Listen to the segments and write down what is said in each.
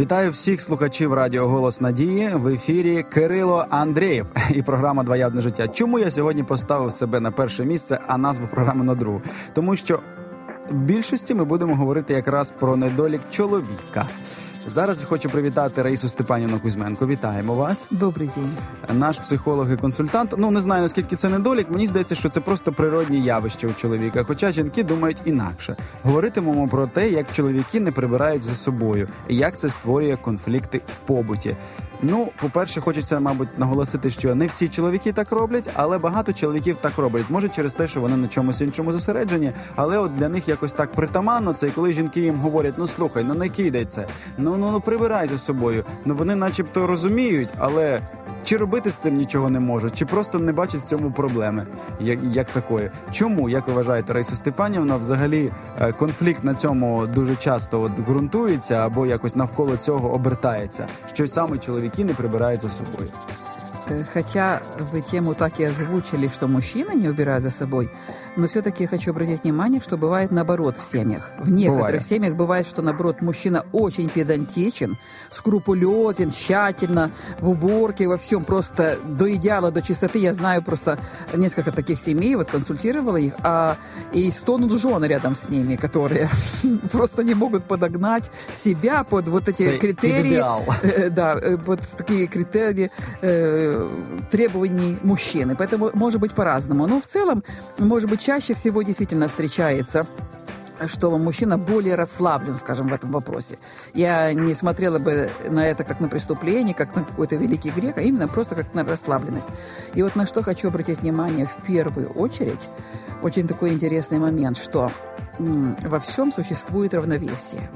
Вітаю всіх слухачів Радіо Голос Надії в ефірі Кирило Андрієв і програма Двоядне життя. Чому я сьогодні поставив себе на перше місце, а назву програми на другу? Тому що в більшості ми будемо говорити якраз про недолік чоловіка. Зараз хочу привітати Раїсу Степанівну Кузьменко. Вітаємо вас. Добрий день. Наш психолог і консультант. Ну не знаю наскільки це недолік. Мені здається, що це просто природні явища у чоловіка. Хоча жінки думають інакше. Говоритимемо про те, як чоловіки не прибирають за собою, і як це створює конфлікти в побуті. Ну, по-перше, хочеться, мабуть, наголосити, що не всі чоловіки так роблять, але багато чоловіків так роблять. Може, через те, що вони на чомусь іншому зосереджені, але от для них якось так притаманно це, і коли жінки їм говорять: ну слухай, ну не кидай це, ну ну ну ну прибирай за собою. Ну вони, начебто, розуміють, але чи робити з цим нічого не можуть, чи просто не бачать в цьому проблеми, як як такої. Чому, як ви вважаєте, Раїса Степанівна, взагалі е, конфлікт на цьому дуже часто от ґрунтується або якось навколо цього обертається, що саме чоловіки не прибирають за собою? Э, хотя вы тему так и озвучили, что мужчины не убирают за собой, но все-таки хочу обратить внимание, что бывает наоборот в семьях. В некоторых бывает. семьях бывает, что наоборот мужчина очень педантичен, скрупулезен, тщательно, в уборке, во всем, просто до идеала, до чистоты. Я знаю просто несколько таких семей, вот консультировала их, а и стонут жены рядом с ними, которые просто не могут подогнать себя под вот эти Це критерии. Идеал. Э, да, э, вот такие критерии требований мужчины. Поэтому может быть по-разному. Но в целом, может быть, чаще всего действительно встречается что мужчина более расслаблен, скажем, в этом вопросе. Я не смотрела бы на это как на преступление, как на какой-то великий грех, а именно просто как на расслабленность. И вот на что хочу обратить внимание в первую очередь, очень такой интересный момент, что во всем существует равновесие.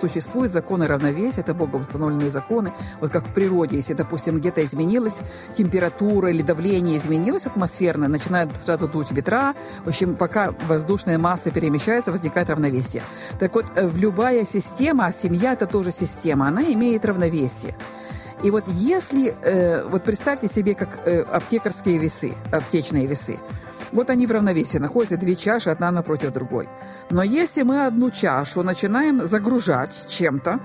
Существуют законы равновесия, это Богом установленные законы. Вот как в природе, если, допустим, где-то изменилась температура или давление изменилось атмосферное, начинают сразу дуть ветра. В общем, пока воздушная масса перемещается, возникает равновесие. Так вот, в любая система, а семья – это тоже система, она имеет равновесие. И вот если, э, вот представьте себе, как э, аптекарские весы, аптечные весы – вот они в равновесии находятся, две чаши, одна напротив другой. Но если мы одну чашу начинаем загружать чем-то,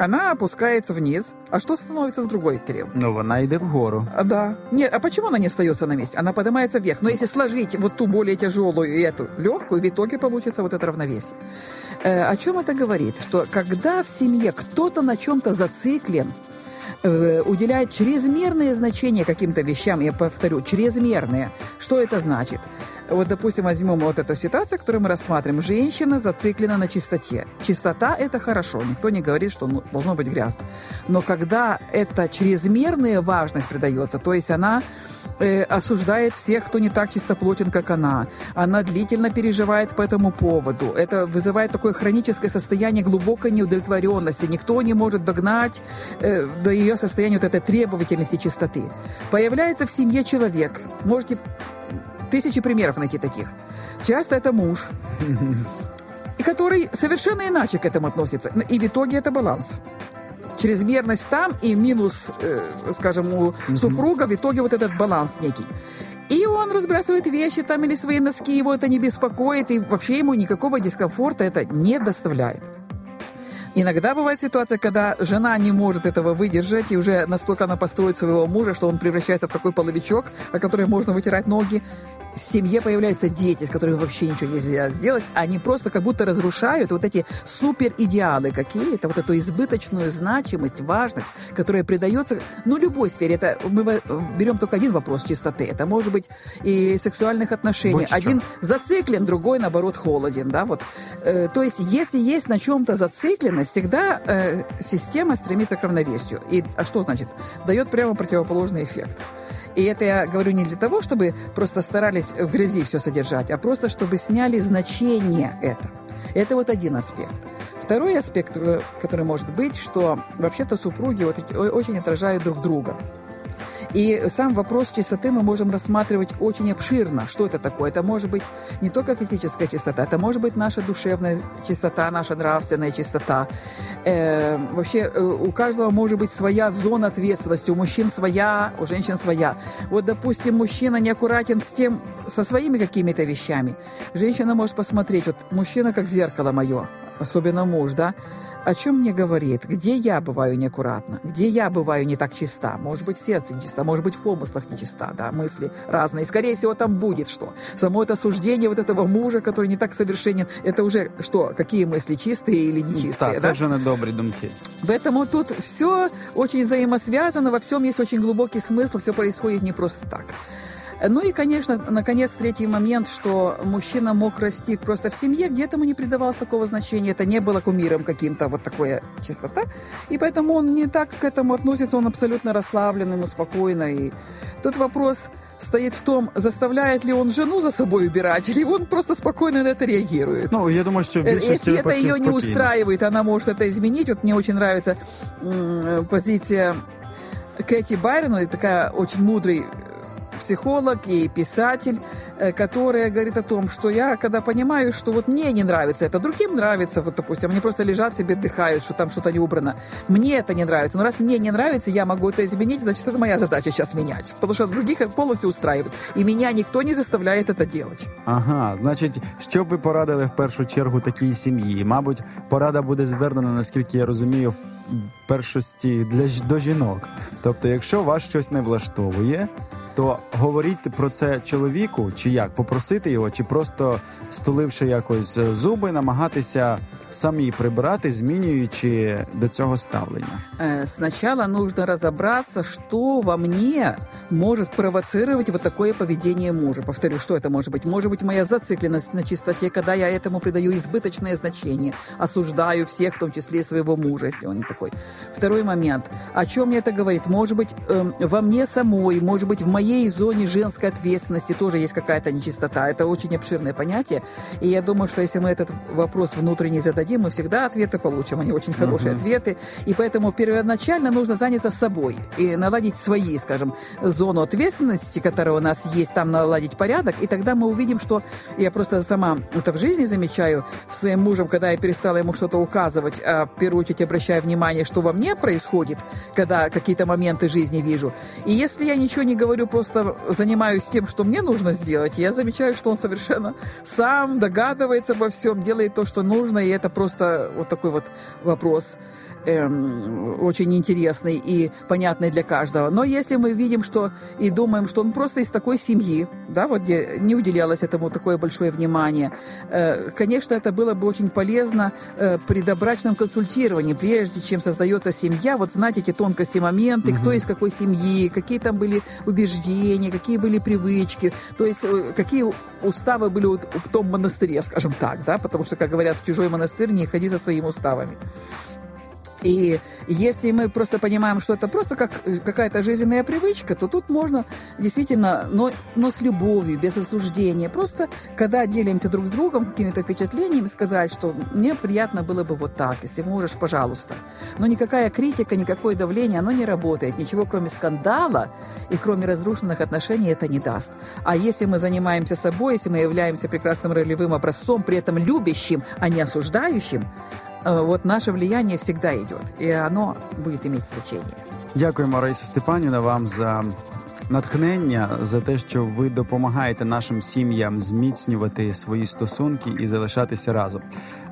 она опускается вниз. А что становится с другой, Кирилл? Ну, она идет вгору. А, да. Нет, а почему она не остается на месте? Она поднимается вверх. Но если сложить вот ту более тяжелую и эту легкую, в итоге получится вот это равновесие. Э, о чем это говорит? Что когда в семье кто-то на чем-то зациклен, Э, уделяет чрезмерное значение каким-то вещам, я повторю, чрезмерные. Что это значит? Вот, допустим, возьмем вот эту ситуацию, которую мы рассматриваем. Женщина зациклена на чистоте. Чистота – это хорошо. Никто не говорит, что ну, должно быть грязно. Но когда эта чрезмерная важность придается, то есть она э, осуждает всех, кто не так чистоплотен, как она. Она длительно переживает по этому поводу. Это вызывает такое хроническое состояние глубокой неудовлетворенности. Никто не может догнать э, до ее состояния вот этой требовательности чистоты. Появляется в семье человек. Можете тысячи примеров найти таких. Часто это муж, и который совершенно иначе к этому относится. И в итоге это баланс. Чрезмерность там и минус, э, скажем, у супруга, в итоге вот этот баланс некий. И он разбрасывает вещи там или свои носки, его это не беспокоит, и вообще ему никакого дискомфорта это не доставляет. Иногда бывает ситуация, когда жена не может этого выдержать, и уже настолько она построит своего мужа, что он превращается в такой половичок, о который можно вытирать ноги, в семье появляются дети, с которыми вообще ничего нельзя сделать, они просто как будто разрушают вот эти супер идеалы какие-то, вот эту избыточную значимость, важность, которая придается, ну, любой сфере. Это мы берем только один вопрос чистоты. Это может быть и сексуальных отношений. Больше один чем. зациклен, другой, наоборот, холоден, да, вот. Э, то есть, если есть на чем-то зацикленность, всегда э, система стремится к равновесию. И, а что значит? Дает прямо противоположный эффект. И это я говорю не для того, чтобы просто старались в грязи все содержать, а просто чтобы сняли значение этого. Это вот один аспект. Второй аспект, э, который может быть, что вообще-то супруги вот очень отражают друг друга. И сам вопрос чистоты мы можем рассматривать очень обширно. Что это такое? Это может быть не только физическая чистота, это может быть наша душевная чистота, наша нравственная чистота. Э, вообще э, у каждого может быть своя зона ответственности. У мужчин своя, у женщин своя. Вот, допустим, мужчина неаккуратен с тем, со своими какими-то вещами. Женщина может посмотреть, вот мужчина как зеркало мое, особенно муж, да, о чем мне говорит, где я бываю неаккуратна, где я бываю не так чиста, может быть, в сердце нечиста, может быть, в помыслах нечиста, да, мысли разные. Скорее всего, там будет что. Само это суждение вот этого мужа, который не так совершенен, это уже что, какие мысли, чистые или нечистые, Так, да? вже недобрі думки. Поэтому тут все очень взаимосвязано, во всем есть очень глубокий смысл, все происходит не просто так. Ну и, конечно, наконец, третий момент, что мужчина мог расти просто в семье, где этому не придавалось такого значения, это не было кумиром каким-то, вот такое чистота, и поэтому он не так к этому относится, он абсолютно расслаблен, ему спокойно, и тут вопрос стоит в том, заставляет ли он жену за собой убирать, или он просто спокойно на это реагирует. Ну, я думаю, що в Э, більшості Если это випадків ее не спокійно. устраивает, она может это изменить. Вот мне очень нравится м, позиция Кэти Байрон, это такая очень мудрый психолог и писатель, э, которая говорит о том, что я, когда понимаю, что вот мне не нравится это, другим нравится, вот, допустим, они просто лежат себе, отдыхают, что там что-то не убрано. Мне это не нравится. Но раз мне не нравится, я могу это изменить, значит, это моя задача сейчас менять. Потому что других это полностью устраивает. И меня никто не заставляет это делать. Ага, значить, що б ви порадили в першу чергу такій сім'ї? Мабуть, порада буде звернена, наскільки я розумію, в першості для ж- до жінок. Тобто, якщо вас щось не влаштовує, то говоріть про це чоловіку, чи як попросити його, чи просто стуливши якось е, зуби, намагатися самі прибирати, змінюючи до цього ставлення. Э, Сначала нужно разобраться, что во мне может провоцировать вот такое поведение мужа. Повторю, что это может быть? Может быть, моя зацикленность на чистоте, когда я этому придаю избыточное значение, осуждаю всех, в том числе и своего мужа, если он не такой. Второй момент. О чем мне это говорит? Может быть, эм, во мне самой, может быть, в моей зоне женской ответственности тоже есть какая-то нечистота. Это очень обширное понятие. И я думаю, что если мы этот вопрос внутренний зададим, мы всегда ответы получим. Они очень хорошие ответы. И поэтому первоначально нужно заняться собой и наладить свои, скажем, зону ответственности, которая у нас есть, там наладить порядок. И тогда мы увидим, что я просто сама это в жизни замечаю с своим мужем, когда я перестала ему что-то указывать, а в первую очередь обращаю внимание, что во мне происходит, когда какие-то моменты жизни вижу. И если я ничего не говорю, просто занимаюсь тем, что мне нужно сделать, я замечаю, что он совершенно сам догадывается обо всем, делает то, что нужно, и это просто вот такой вот вопрос эм, очень интересный и понятный для каждого. Но если мы видим, что и думаем, что он просто из такой семьи, да, вот где не уделялось этому такое большое внимание, э, конечно, это было бы очень полезно э, при добрачном консультировании, прежде чем создается семья, вот знать эти тонкости, моменты, кто из какой семьи, какие там были убеждения, какие были привычки, то есть э, какие уставы были в том монастыре, скажем так, да, потому что, как говорят, в чужой монастырь не ходи за своими уставами. И если мы просто понимаем, что это просто как э, какая-то жизненная привычка, то тут можно действительно, но, но с любовью, без осуждения, просто когда делимся друг с другом какими-то впечатлениями, сказать, что мне приятно было бы вот так, если можешь, пожалуйста. Но никакая критика, никакое давление, оно не работает. Ничего кроме скандала и кроме разрушенных отношений это не даст. А если мы занимаемся собой, если мы являемся прекрасным ролевым образцом, при этом любящим, а не осуждающим, вот наше влияние всегда идет, и оно будет иметь значение. Дякуємо, Раїса Степанівна, вам за натхнення, за те, що ви допомагаєте нашим сім'ям зміцнювати свої стосунки і залишатися разом.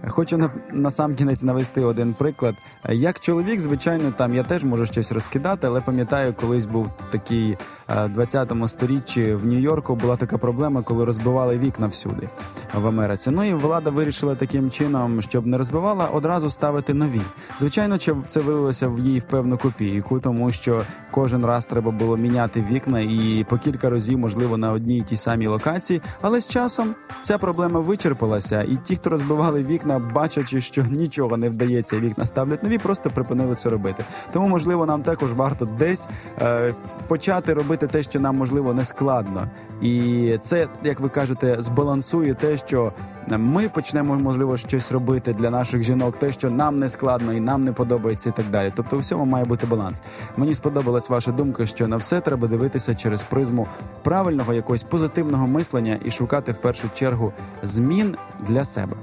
Хочу на, на сам кінець навести один приклад. Як чоловік, звичайно, там я теж можу щось розкидати, але пам'ятаю, колись був такий е, 20-му сторіччі в Нью-Йорку була така проблема, коли розбивали вікна всюди в Америці. Ну і влада вирішила таким чином, щоб не розбивала, одразу ставити нові. Звичайно, чи це вилилося в їй в певну копійку, тому що кожен раз треба було міняти вікна і по кілька разів, можливо, на одній і тій самій локації. Але з часом ця проблема вичерпалася, і ті, хто розбивали вікна, бачачи, що нічого не вдається, і вікна ставлять нові, просто припинили це робити. Тому, можливо, нам також варто десь е, почати робити те, що нам можливо не складно. І це, як ви кажете, збалансує те, що ми почнемо можливо щось робити для наших жінок, те, що нам не складно і нам не подобається, і так далі. Тобто, у всьому має бути баланс. Мені сподобалась ваша думка, що на все треба дивитися через призму правильного якогось позитивного мислення і шукати в першу чергу змін для себе.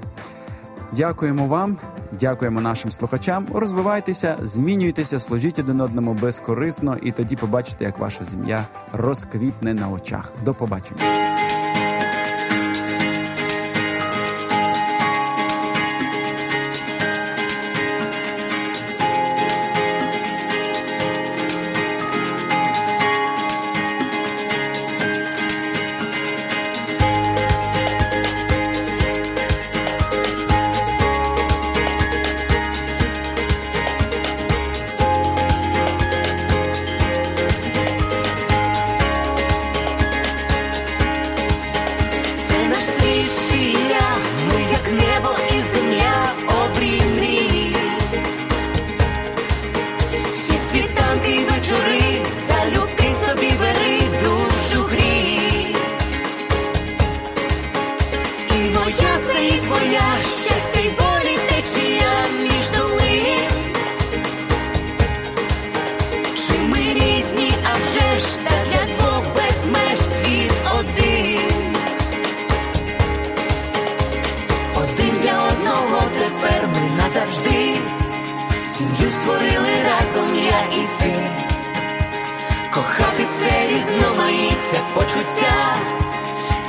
Дякуємо вам, дякуємо нашим слухачам. Розвивайтеся, змінюйтеся, служіть один одному безкорисно, і тоді побачите, як ваша сім'я розквітне на очах. До побачення.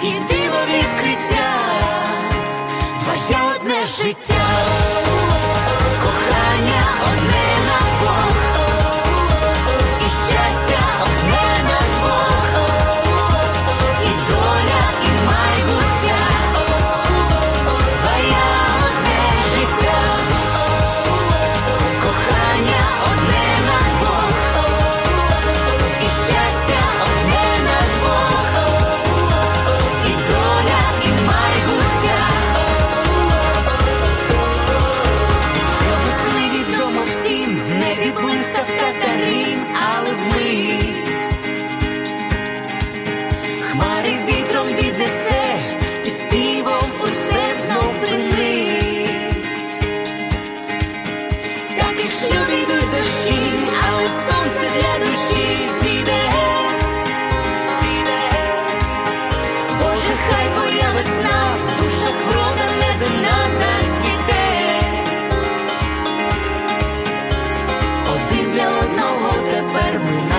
і диво відкриття, твоє одне життя, кохання одне на.